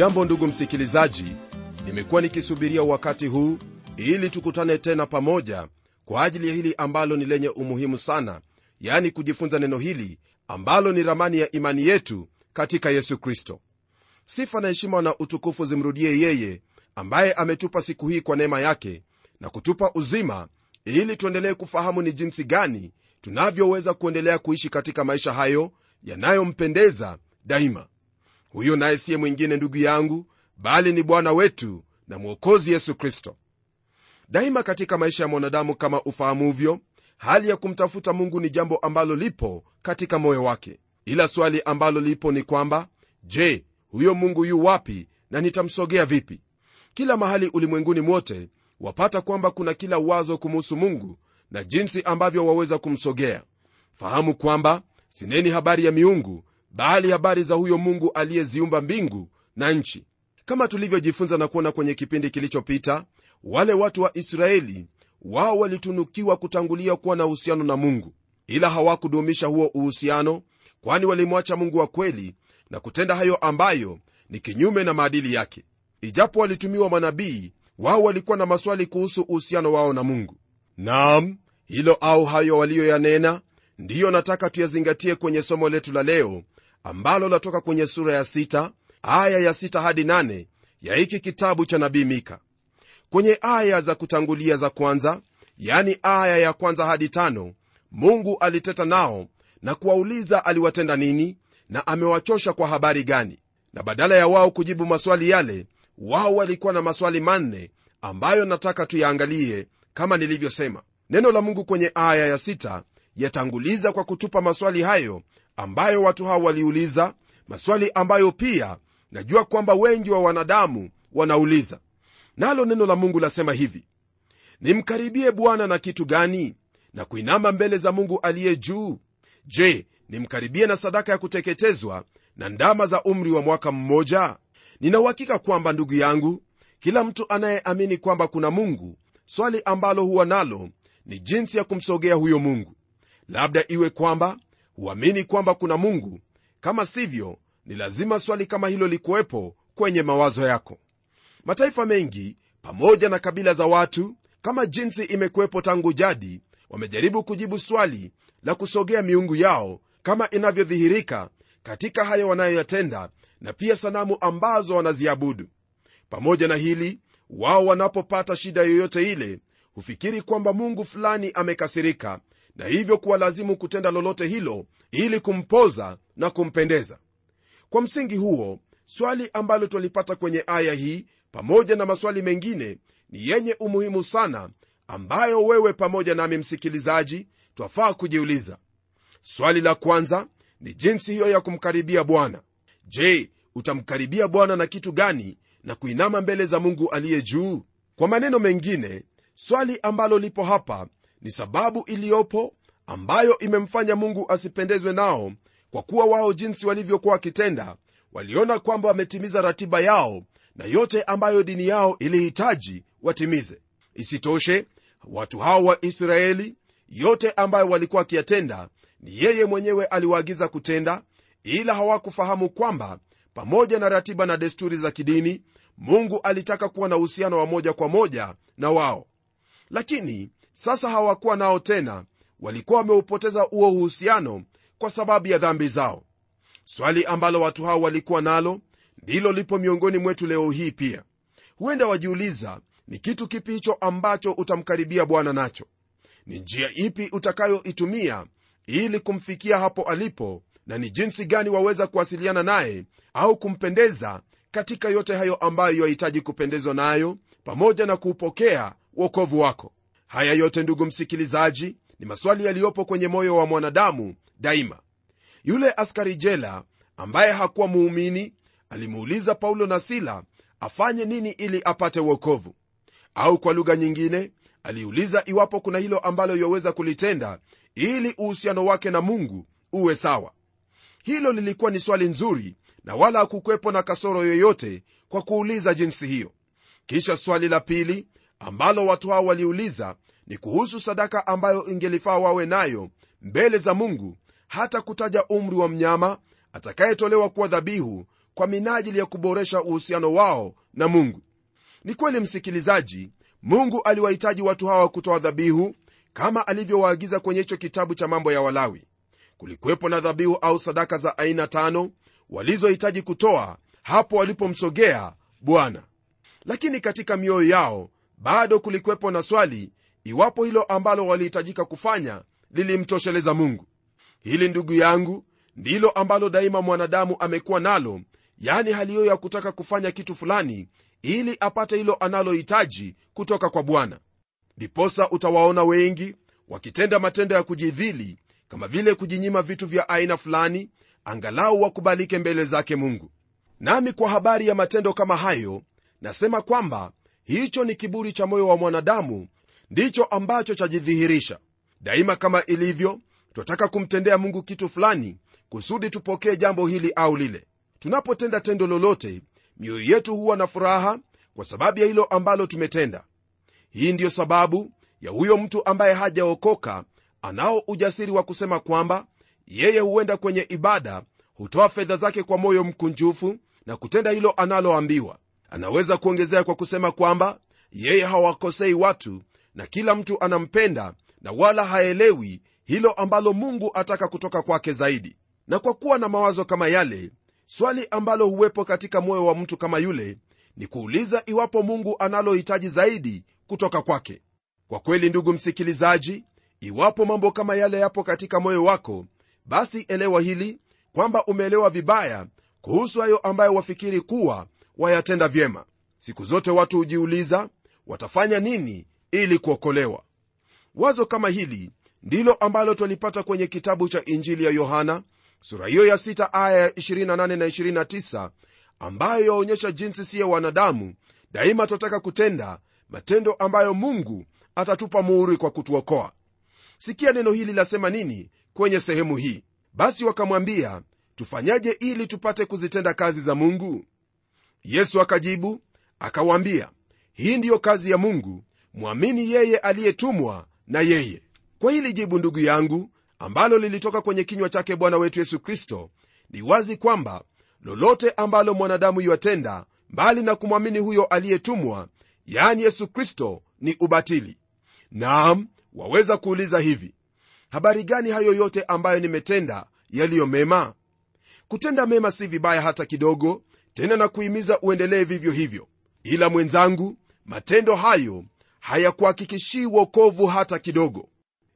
hujambo ndugu msikilizaji nimekuwa nikisubiria wakati huu ili tukutane tena pamoja kwa ajili ya hili ambalo ni lenye umuhimu sana yaani kujifunza neno hili ambalo ni ramani ya imani yetu katika yesu kristo. Sifa na heshima na utukufu zimrudie yeye ambaye ametupa siku hii kwa neema yake na kutupa uzima ili tuendelee kufahamu ni jinsi gani tunavyoweza kuendelea kuishi katika maisha hayo yanayompendeza daima huyo naye siye mwingine ndugu yangu bali ni bwana wetu na mwokozi yesu kristo. Daima katika maisha ya mwanadamu kama ufahamuvyo hali ya kumtafuta mungu ni jambo ambalo lipo katika moyo wake. Ila swali ambalo lipo ni kwamba je huyo mungu yu wapi na nitamsogea vipi? Kila mahali ulimwenguni mwote wapata kwamba kuna kila wazo kumuhusu mungu na jinsi ambavyo waweza kumsogea. Fahamu kwamba sineni habari ya miungu bali habari za huyo mungu aliyeziumba mbingu na nchi. Kama tulivyojifunza na kuona kwenye kipindi kilichopita wale watu wa israeli wao walitunukiwa kutangulia kuwa na uhusiano na mungu. Ila hawakudumisha huo uhusiano kwani walimwacha mungu wa kweli na kutenda hayo ambayo ni kinyume na maadili yake. Ijapo walitumiwa manabii wao walikuwa na maswali kuhusu uhusiano wao na mungu. Nam hilo au hayo waliyoyanena ndiyo nataka tuyazingatie kwenye somo letu la leo ambalo latoka kwenye sura ya sita aya ya 6 hadi nane ya hiki kitabu cha nabii mika. Kwenye aya za kutangulia za kwanza yani aya ya kwanza hadi tano mungu aliteta nao na kuwauliza aliwatenda nini na amewachosha kwa habari gani. Na badala ya wao kujibu maswali yale wao walikuwa na maswali manne ambayo nataka tuyaangalie kama nilivyosema. Neno la mungu kwenye aya ya sita yatanguliza kwa kutupa maswali hayo ambayo watu hao waliuliza maswali ambayo pia najua kwamba wengi wa wanadamu wanauliza. Nalo neno la mungu lasema hivi nimkaribie bwana na kitu gani? Na kuinama mbele za mungu aliye juu? Je nimkaribie na sadaka ya kuteketezwa na ndama za umri wa mwaka mmoja? Ninauhakika kwamba ndugu yangu kila mtu anayeamini kwamba kuna mungu swali ambalo huwa nalo ni jinsi ya kumsogea huyo mungu. Labda iwe kwamba huamini kwamba kuna mungu. Kama sivyo ni lazima swali kama hilo likuwepo kwenye mawazo yako. Mataifa mengi pamoja na kabila za watu kama jinsi imekuwepo tangu jadi wamejaribu kujibu swali la kusogea miungu yao kama inavyodhihirika katika hayo wanayoyatenda na pia sanamu ambazo wanaziabudu. Pamoja na hili wao wanapopata shida yoyote ile hufikiri kwamba mungu fulani amekasirika na hivyo kuwalazimu kutenda lolote hilo ili kumpoza na kumpendeza. Kwa msingi huo swali ambalo twalipata kwenye aya hii pamoja na maswali mengine ni yenye umuhimu sana ambayo wewe pamoja nami msikilizaji twafaa kujiuliza. Swali la kwanza ni jinsi hiyo ya kumkaribia bwana. Je utamkaribia bwana na kitu gani na kuinama mbele za mungu aliye juu? Kwa maneno mengine swali ambalo lipo hapa ni sababu iliyopo ambayo imemfanya mungu asipendezwe nao kwa kuwa wao jinsi walivyokuwa wakitenda waliona kwamba wametimiza ratiba yao na yote ambayo dini yao ilihitaji watimize. Isitoshe watu hao wa israeli yote ambayo walikuwa wakiyatenda ni yeye mwenyewe aliwaagiza kutenda ila hawakufahamu kwamba pamoja na ratiba na desturi za kidini mungu alitaka kuwa na uhusiano wa moja kwa moja na wao. Lakini sasa hawakuwa nao tena. Walikuwa wameupoteza huo uhusiano kwa sababu ya dhambi zao. Swali ambalo watu hao walikuwa nalo ndilo lipo miongoni mwetu leo hii pia. Huenda wajiuliza ni kitu kipi hicho ambacho utamkaribia bwana nacho? Ni njia ipi utakayoitumia ili kumfikia hapo alipo? Na ni jinsi gani waweza kuwasiliana naye au kumpendeza katika yote hayo ambayo yahitaji kupendezwa nayo pamoja na kuupokea uokovu wako haya yote ndugu msikilizaji ni maswali yaliyopo kwenye moyo wa mwanadamu daima. Yule askari jela ambaye hakuwa muumini alimuuliza paulo na sila afanye nini ili apate uokovu au kwa lugha nyingine aliuliza iwapo kuna hilo ambalo yoweza kulitenda ili uhusiano wake na mungu uwe sawa. Hilo lilikuwa ni swali nzuri na wala hakukwepo na kasoro yoyote kwa kuuliza jinsi hiyo. Kisha swali la pili ambalo watu hao waliuliza ni kuhusu sadaka ambayo ingelifaa wawe nayo mbele za mungu hata kutaja umri wa mnyama atakayetolewa kuwa dhabihu kwa minajili ya kuboresha uhusiano wao na mungu. Ni kweli msikilizaji mungu aliwahitaji watu hawa kutoa dhabihu kama alivyowaagiza kwenye hicho kitabu cha mambo ya walawi. Kulikuwepo na dhabihu au sadaka za aina tano walizohitaji kutoa hapo walipomsogea bwana. Lakini katika mioyo yao bado kulikuwepo na swali iwapo hilo ambalo walihitajika kufanya lilimtosheleza mungu. Hili ndugu yangu ndilo ambalo daima mwanadamu amekuwa nalo yani hali hiyo ya kutaka kufanya kitu fulani ili apate hilo analohitaji kutoka kwa bwana. Ndiposa utawaona wengi wakitenda matendo ya kujidhili kama vile kujinyima vitu vya aina fulani angalau wakubalike mbele zake mungu. Nami kwa habari ya matendo kama hayo nasema kwamba hicho ni kiburi cha moyo wa mwanadamu ndicho ambacho chajidhihirisha. Daima kama ilivyo twataka kumtendea mungu kitu fulani kusudi tupokee jambo hili au lile. Tunapotenda tendo lolote mioyo yetu huwa na furaha kwa sababu ya hilo ambalo tumetenda. Hii ndiyo sababu ya huyo mtu ambaye hajaokoka anao ujasiri wa kusema kwamba yeye huenda kwenye ibada hutoa fedha zake kwa moyo mkunjufu na kutenda hilo analoambiwa anaweza kuongezea kwa kusema kwamba yeye hawakosei watu na kila mtu anampenda na wala haelewi hilo ambalo mungu ataka kutoka kwake zaidi. Na kwa kuwa na mawazo kama yale swali ambalo huwepo katika moyo wa mtu kama yule ni kuuliza iwapo mungu analohitaji zaidi kutoka kwake. Kwa kweli ndugu msikilizaji iwapo mambo kama yale yapo katika moyo wako basi elewa hili kwamba umeelewa vibaya kuhusu hayo ambayo wafikiri kuwa wayatenda vyema. Siku zote watu hujiuliza watafanya nini ili kuokolewa? Wazo kama hili ndilo ambalo twalipata kwenye kitabu cha injili ya yohana sura hiyo ya 6 aya ya 28 na 29 ambayo yaonyesha jinsi siye wanadamu daima twataka kutenda matendo ambayo mungu atatupa muhuri kwa kutuokoa. Sikia neno hili lasema nini kwenye sehemu hii. Basi wakamwambia tufanyaje ili tupate kuzitenda kazi za mungu yesu akajibu akawaambia hii ndiyo kazi ya mungu mwamini yeye aliyetumwa na yeye. Kwa hili jibu ndugu yangu ambalo lilitoka kwenye kinywa chake bwana wetu yesu kristo ni wazi kwamba lolote ambalo mwanadamu yuatenda mbali na kumwamini huyo aliyetumwa yaani yesu kristo ni ubatili. Naam waweza kuuliza hivi habari gani hayo yote ambayo nimetenda yaliyo mema? Kutenda mema si vibaya hata kidogo tena na kuhimiza uendelee vivyo hivyo. Ila mwenzangu matendo hayo hayakuhakikishii wokovu hata kidogo.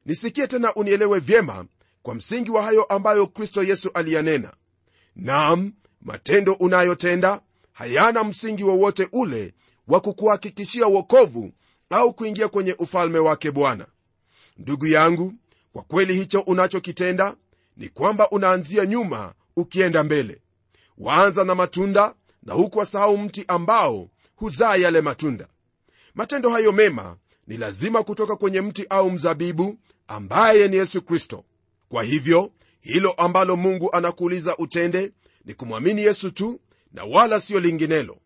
Nisikie tena unielewe vyema kwa msingi wa hayo ambayo kristo yesu aliyanena. Nam matendo unayotenda hayana msingi wowote ule wa kukuhakikishia wokovu au kuingia kwenye ufalme wake bwana. Ndugu yangu kwa kweli hicho unachokitenda ni kwamba unaanzia nyuma ukienda mbele waanza na matunda na huku wasahau mti ambao huzaa yale matunda. Matendo hayo mema ni lazima kutoka kwenye mti au mzabibu ambaye ni yesu kristo. Kwa hivyo hilo ambalo mungu anakuuliza utende ni kumwamini yesu tu na wala siyo linginelo.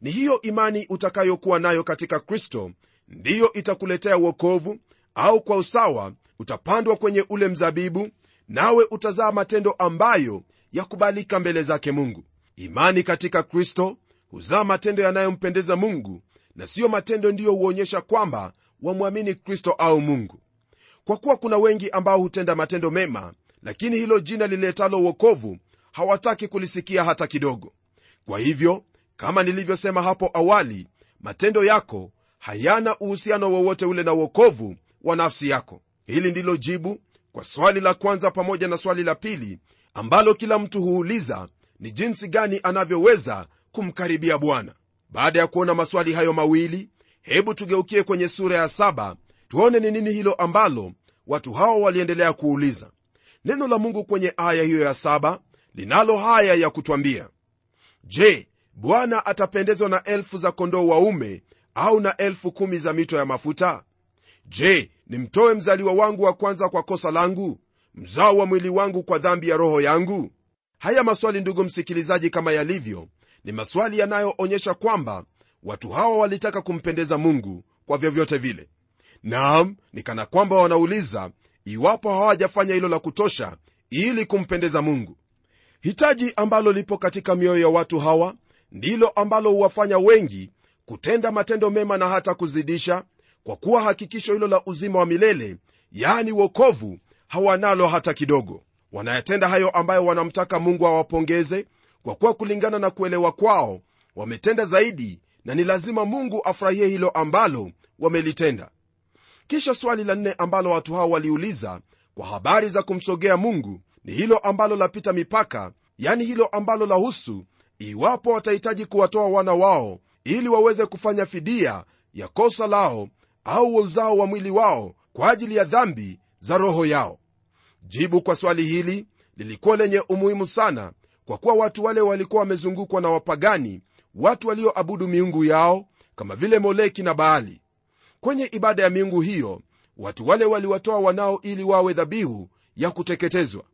Ni hiyo imani utakayokuwa nayo katika kristo ndiyo itakuletea uokovu au kwa usawa utapandwa kwenye ule mzabibu nawe utazaa matendo ambayo yakubalika mbele zake mungu. Imani katika kristo huzaa matendo yanayompendeza mungu na siyo matendo ndiyo huonyesha kwamba wamwamini kristo au mungu. Kwa kuwa kuna wengi ambao hutenda matendo mema lakini hilo jina liletalo uokovu hawataki kulisikia hata kidogo. Kwa hivyo kama nilivyosema hapo awali matendo yako hayana uhusiano wowote ule na uokovu wa nafsi yako. Hili ndilo jibu kwa swali la kwanza pamoja na swali la pili ambalo kila mtu huuliza ni jinsi gani anavyoweza kumkaribia bwana. Baada ya kuona maswali hayo mawili hebu tugeukie kwenye sura ya saba tuone ni nini hilo ambalo watu hao waliendelea kuuliza. Neno la mungu kwenye aya hiyo ya saba linalo haya ya kutwambia je bwana atapendezwa na elfu za kondoo waume au na elfu kumi za mito ya mafuta? Je nimtoe mzaliwa wangu wa kwanza kwa kosa langu mzao wa mwili wangu kwa dhambi ya roho yangu? Haya maswali ndugu msikilizaji kama yalivyo ni maswali yanayoonyesha kwamba watu hawa walitaka kumpendeza mungu kwa vyovyote vile. Naam ni kana kwamba wanauliza iwapo hawajafanya hilo la kutosha ili kumpendeza mungu. Hitaji ambalo lipo katika mioyo ya watu hawa ndilo ambalo huwafanya wengi kutenda matendo mema na hata kuzidisha kwa kuwa hakikisho hilo la uzima wa milele yaani wokovu hawanalo hata kidogo. Wanayatenda hayo ambayo wanamtaka mungu awapongeze kwa kuwa kulingana na kuelewa kwao wametenda zaidi na ni lazima mungu afurahie hilo ambalo wamelitenda. Kisha swali la nne ambalo watu hao waliuliza kwa habari za kumsogea mungu ni hilo ambalo lapita mipaka yani hilo ambalo lahusu iwapo watahitaji kuwatoa wana wao ili waweze kufanya fidia ya kosa lao au uzao wa mwili wao kwa ajili ya dhambi za roho yao jibu kwa swali hili lilikuwa lenye umuhimu sana kwa kuwa watu wale walikuwa wamezungukwa na wapagani watu walioabudu miungu yao kama vile moleki na baali. Kwenye ibada ya miungu hiyo watu wale waliwatoa wanao ili wawe dhabihu ya kuteketezwa.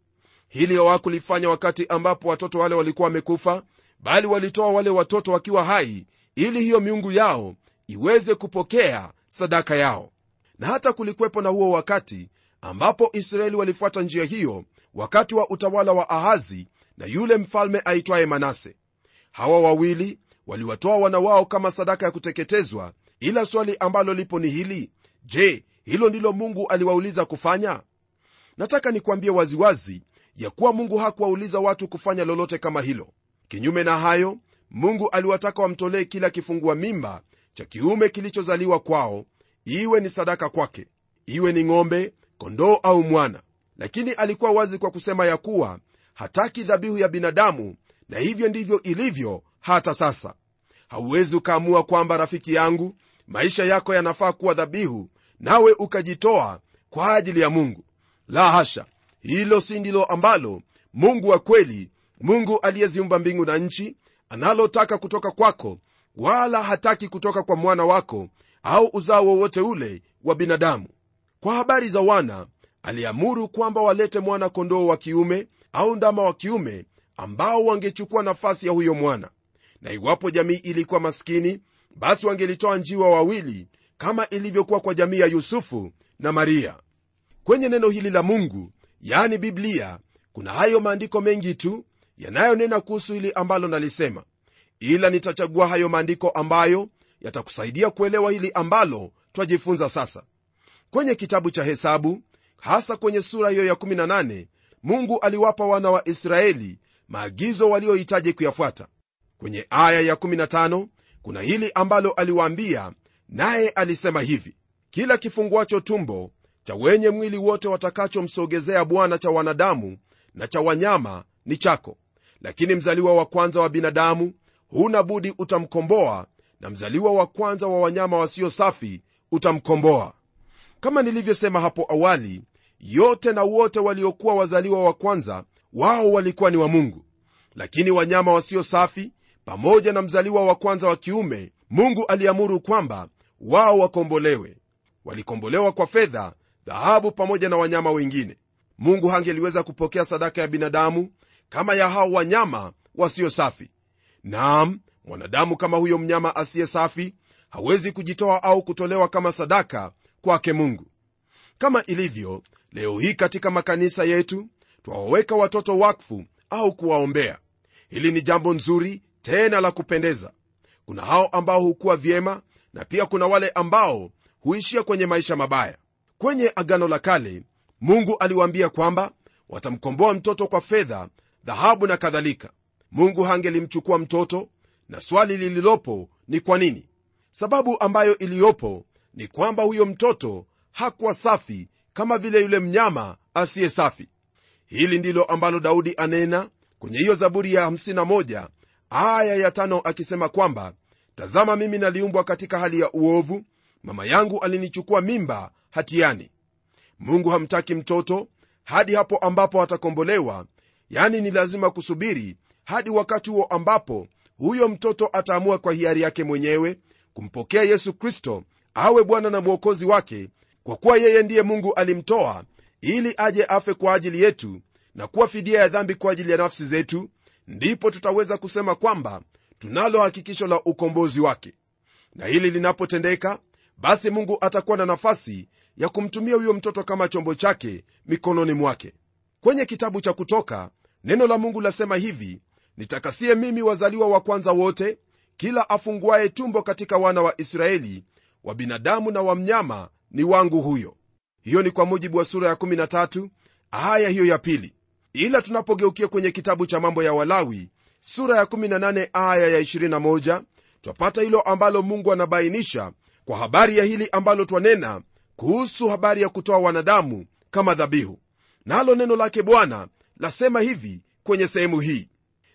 Hili hawakulifanya wakati ambapo watoto wale walikuwa wamekufa bali walitoa wale watoto wakiwa hai ili hiyo miungu yao iweze kupokea sadaka yao. Na hata kulikwepo na huo wakati ambapo israeli walifuata njia hiyo wakati wa utawala wa ahazi na yule mfalme aitwaye manase. Hawa wawili waliwatoa wana wao kama sadaka ya kuteketezwa ila swali ambalo lipo ni hili je hilo ndilo mungu aliwauliza kufanya? Nataka nikuambie waziwazi ya kuwa mungu hakuwauliza watu kufanya lolote kama hilo. Kinyume na hayo mungu aliwataka wamtolee kila kifungua mimba cha kiume kilichozaliwa kwao iwe ni sadaka kwake. Iwe ni ng'ombe kondoo au mwana. Lakini alikuwa wazi kwa kusema ya kuwa hataki dhabihu ya binadamu na hivyo ndivyo ilivyo hata sasa. Hauwezi ukaamua kwamba rafiki yangu maisha yako yanafaa kuwa dhabihu nawe ukajitoa kwa ajili ya mungu. La hasha! Hilo si ndilo ambalo mungu wa kweli mungu aliyeziumba mbingu na nchi analotaka kutoka kwako wala hataki kutoka kwa mwana wako au uzao wowote ule wa binadamu kwa habari za wana aliamuru kwamba walete mwana kondoo wa kiume au ndama wa kiume ambao wangechukua nafasi ya huyo mwana. Na iwapo jamii ilikuwa maskini basi wangelitoa njiwa wawili kama ilivyokuwa kwa jamii ya yusufu na maria. Kwenye neno hili la mungu yani biblia kuna hayo maandiko mengi tu yanayonena kuhusu hili ambalo nalisema. Ila nitachagua hayo maandiko ambayo yatakusaidia kuelewa hili ambalo twajifunza sasa kwenye kitabu cha hesabu hasa kwenye sura hiyo ya 18 mungu aliwapa wana wa israeli maagizo waliohitaji kuyafuata. Kwenye aya ya 15 kuna hili ambalo aliwaambia naye alisema hivi kila kifunguacho tumbo cha wenye mwili wote watakachomsogezea bwana cha wanadamu na cha wanyama ni chako. Lakini mzaliwa wa kwanza wa binadamu huna budi utamkomboa na mzaliwa wa kwanza wa wanyama wasio safi utamkomboa kama nilivyosema hapo awali yote na wote waliokuwa wazaliwa wa kwanza wao walikuwa ni wa mungu. Lakini wanyama wasio safi pamoja na mzaliwa wa kwanza wa kiume mungu aliamuru kwamba wao wakombolewe. Walikombolewa kwa fedha dhahabu pamoja na wanyama wengine. Mungu hangeliweza kupokea sadaka ya binadamu kama ya hao wanyama wasio safi. Naam mwanadamu kama huyo mnyama asiye safi hawezi kujitoa au kutolewa kama sadaka kwake mungu. Kama ilivyo leo hii katika makanisa yetu twawaweka watoto wakfu au kuwaombea. Hili ni jambo nzuri tena la kupendeza. Kuna hao ambao hukuwa vyema na pia kuna wale ambao huishia kwenye maisha mabaya. Kwenye agano la kale mungu aliwaambia kwamba watamkomboa mtoto kwa fedha dhahabu na kadhalika. Mungu hangelimchukua mtoto na swali lililopo ni kwa nini? Sababu ambayo iliyopo ni kwamba huyo mtoto hakuwa safi kama vile yule mnyama asiye safi. Hili ndilo ambalo daudi anena kwenye hiyo zaburi ya 51 aya ya tano akisema kwamba tazama mimi naliumbwa katika hali ya uovu mama yangu alinichukua mimba hatiani. Mungu hamtaki mtoto hadi hapo ambapo atakombolewa yani ni lazima kusubiri hadi wakati huo ambapo huyo mtoto ataamua kwa hiari yake mwenyewe kumpokea yesu kristo awe bwana na mwokozi wake kwa kuwa yeye ndiye mungu alimtoa ili aje afe kwa ajili yetu na kuwa fidia ya dhambi kwa ajili ya nafsi zetu ndipo tutaweza kusema kwamba tunalo hakikisho la ukombozi wake. Na hili linapotendeka basi mungu atakuwa na nafasi ya kumtumia huyo mtoto kama chombo chake mikononi mwake. Kwenye kitabu cha kutoka neno la mungu lasema hivi nitakasie mimi wazaliwa wa kwanza wote kila afunguaye tumbo katika wana wa israeli wa binadamu na wa mnyama ni wangu huyo. Hiyo ni kwa mujibu wa sura ya 13 aya hiyo ya pili. Ila tunapogeukia kwenye kitabu cha mambo ya walawi sura ya 18 aya ya 21 twapata hilo ambalo mungu anabainisha kwa habari ya hili ambalo twanena kuhusu habari ya kutoa wanadamu kama dhabihu. Nalo neno lake bwana lasema hivi kwenye sehemu hii.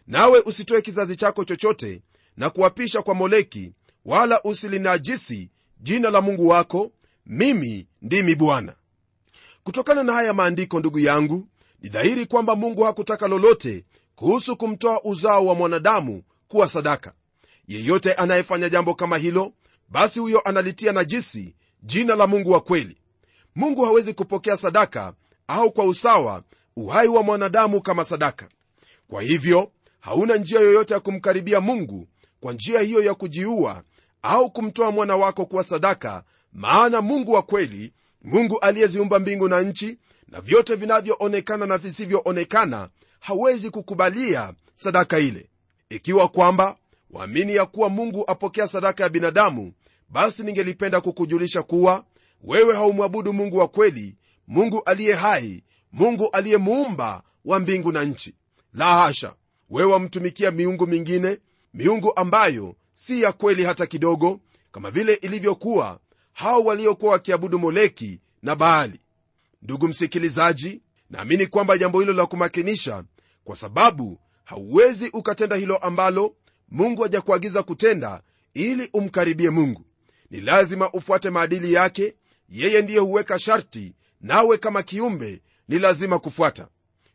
Nawe usitoe kizazi chako chochote na kuwapisha kwa moleki wala usilinajisi jina la mungu wako mimi ndimi bwana. Kutokana na haya maandiko ndugu yangu ni dhahiri kwamba mungu hakutaka lolote kuhusu kumtoa uzao wa mwanadamu kuwa sadaka. Yeyote anayefanya jambo kama hilo basi huyo analitia najisi jina la mungu wa kweli. Mungu hawezi kupokea sadaka au kwa usawa uhai wa mwanadamu kama sadaka. Kwa hivyo hauna njia yoyote ya kumkaribia mungu kwa njia hiyo ya kujiua au kumtoa mwana wako kuwa sadaka maana mungu wa kweli mungu aliyeziumba mbingu na nchi na vyote vinavyoonekana na visivyoonekana hawezi kukubalia sadaka ile. Ikiwa kwamba waamini ya kuwa mungu apokea sadaka ya binadamu basi ningelipenda kukujulisha kuwa wewe haumwabudu mungu wa kweli mungu aliye hai mungu aliyemuumba wa mbingu na nchi. La hasha! Wewe wamtumikia miungu mingine miungu ambayo si ya kweli hata kidogo kama vile ilivyokuwa hao waliokuwa wakiabudu moleki na baali. Ndugu msikilizaji naamini kwamba jambo hilo la kumakinisha kwa sababu hauwezi ukatenda hilo ambalo mungu hajakuagiza kutenda ili umkaribie mungu. Ni lazima ufuate maadili yake yeye ndiye huweka sharti nawe kama kiumbe ni lazima kufuata.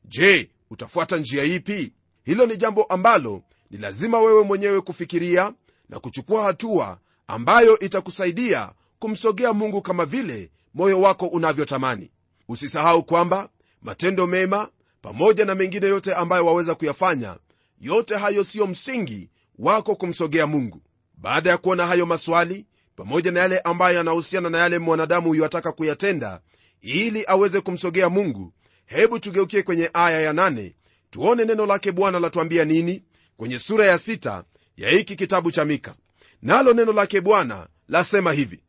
Je utafuata njia ipi? Hilo ni jambo ambalo ni lazima wewe mwenyewe kufikiria na kuchukua hatua ambayo itakusaidia kumsogea mungu kama vile moyo wako unavyotamani. Usisahau kwamba matendo mema pamoja na mengine yote ambayo waweza kuyafanya yote hayo siyo msingi wako kumsogea mungu. Baada ya kuona hayo maswali pamoja na yale ambayo yanahusiana na yale mwanadamu huyoataka kuyatenda ili aweze kumsogea mungu hebu tugeukie kwenye aya ya nane, tuone neno lake bwana latuambia nini? Kwenye sura ya sita ya hiki kitabu cha mika. Nalo neno lake bwana lasema hivi.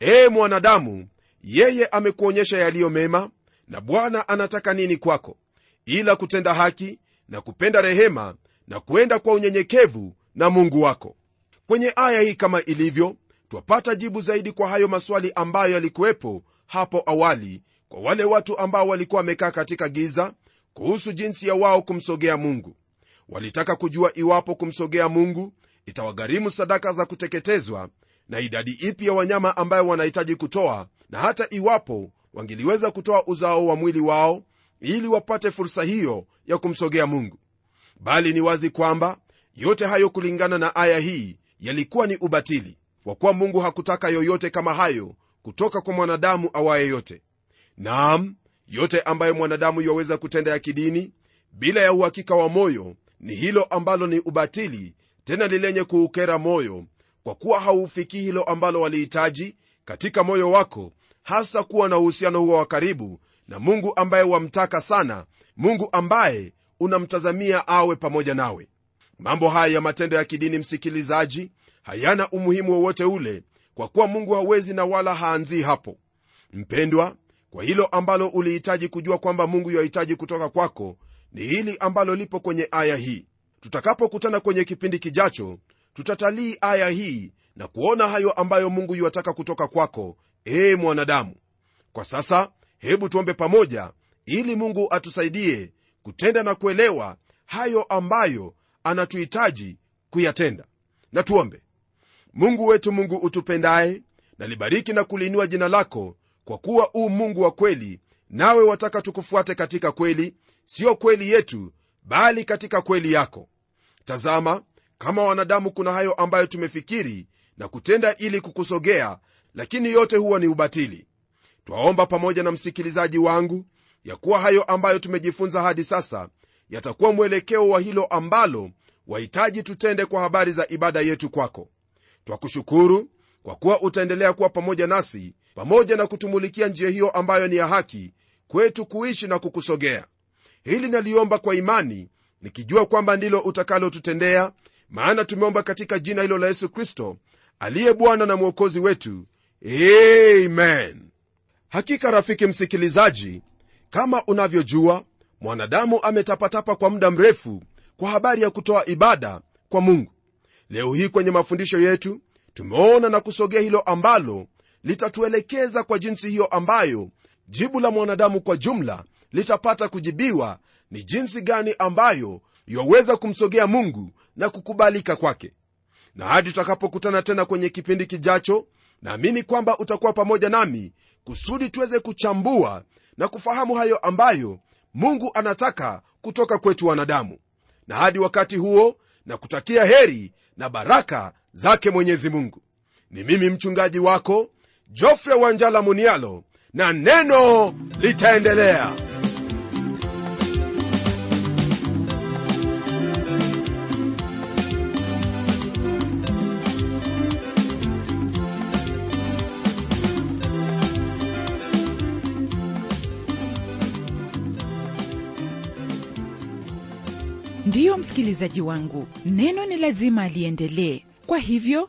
Ee mwanadamu yeye amekuonyesha yaliyo mema na bwana anataka nini kwako? Ila kutenda haki na kupenda rehema na kuenda kwa unyenyekevu na mungu wako. Kwenye aya hii kama ilivyo twapata jibu zaidi kwa hayo maswali ambayo yalikuwepo hapo awali kwa wale watu ambao walikuwa wamekaa katika giza kuhusu jinsi ya wao kumsogea mungu walitaka kujua iwapo kumsogea mungu itawagharimu sadaka za kuteketezwa na idadi ipi ya wanyama ambayo wanahitaji kutoa na hata iwapo wangeliweza kutoa uzao wa mwili wao ili wapate fursa hiyo ya kumsogea mungu. Bali ni wazi kwamba yote hayo kulingana na aya hii yalikuwa ni ubatili kwa kuwa mungu hakutaka yoyote kama hayo kutoka kwa mwanadamu awaye yote. Naam yote ambayo mwanadamu yaweza kutenda ya kidini bila ya uhakika wa moyo ni hilo ambalo ni ubatili tena lilenye kuukera moyo. Kwa kuwa haufikii hilo ambalo walihitaji katika moyo wako hasa kuwa na uhusiano huo wa karibu na mungu ambaye wamtaka sana mungu ambaye unamtazamia awe pamoja nawe. Mambo haya ya matendo ya kidini msikilizaji hayana umuhimu wowote ule kwa kuwa mungu hawezi na wala haanzii hapo. Mpendwa kwa hilo ambalo ulihitaji kujua kwamba mungu yahitaji kutoka kwako ni hili ambalo lipo kwenye aya hii. Tutakapokutana kwenye kipindi kijacho tutatalii aya hii na kuona hayo ambayo mungu yuwataka kutoka kwako ee mwanadamu. Kwa sasa hebu tuombe pamoja ili mungu atusaidie kutenda na kuelewa hayo ambayo anatuhitaji kuyatenda. Na tuombe. Mungu wetu mungu utupendaye nalibariki na kuliinua jina lako kwa kuwa uu mungu wa kweli nawe wataka tukufuate katika kweli siyo kweli yetu bali katika kweli yako. Tazama kama wanadamu kuna hayo ambayo tumefikiri na kutenda ili kukusogea lakini yote huwa ni ubatili. Twaomba pamoja na msikilizaji wangu ya kuwa hayo ambayo tumejifunza hadi sasa yatakuwa mwelekeo wa hilo ambalo wahitaji tutende kwa habari za ibada yetu kwako. Twakushukuru kwa kuwa utaendelea kuwa pamoja nasi pamoja na kutumulikia njia hiyo ambayo ni ya haki kwetu kuishi na kukusogea. Hili naliomba kwa imani nikijua kwamba ndilo utakalotutendea maana tumeomba katika jina hilo la yesu kristo aliye bwana na mwokozi wetu. Amen. Hakika rafiki msikilizaji kama unavyojua mwanadamu ametapatapa kwa muda mrefu kwa habari ya kutoa ibada kwa mungu. Leo hii kwenye mafundisho yetu tumeona na kusogea hilo ambalo litatuelekeza kwa jinsi hiyo ambayo jibu la mwanadamu kwa jumla litapata kujibiwa ni jinsi gani ambayo yaweza kumsogea mungu na kukubalika kwake. Na hadi tutakapokutana tena kwenye kipindi kijacho naamini kwamba utakuwa pamoja nami kusudi tuweze kuchambua na kufahamu hayo ambayo mungu anataka kutoka kwetu wanadamu. Na hadi wakati huo na kutakia heri na baraka zake mwenyezi mungu. Ni mimi mchungaji wako jofre wanjala munialo na neno litaendelea. Ndiyo msikilizaji wangu neno ni lazima liendelee. Kwa hivyo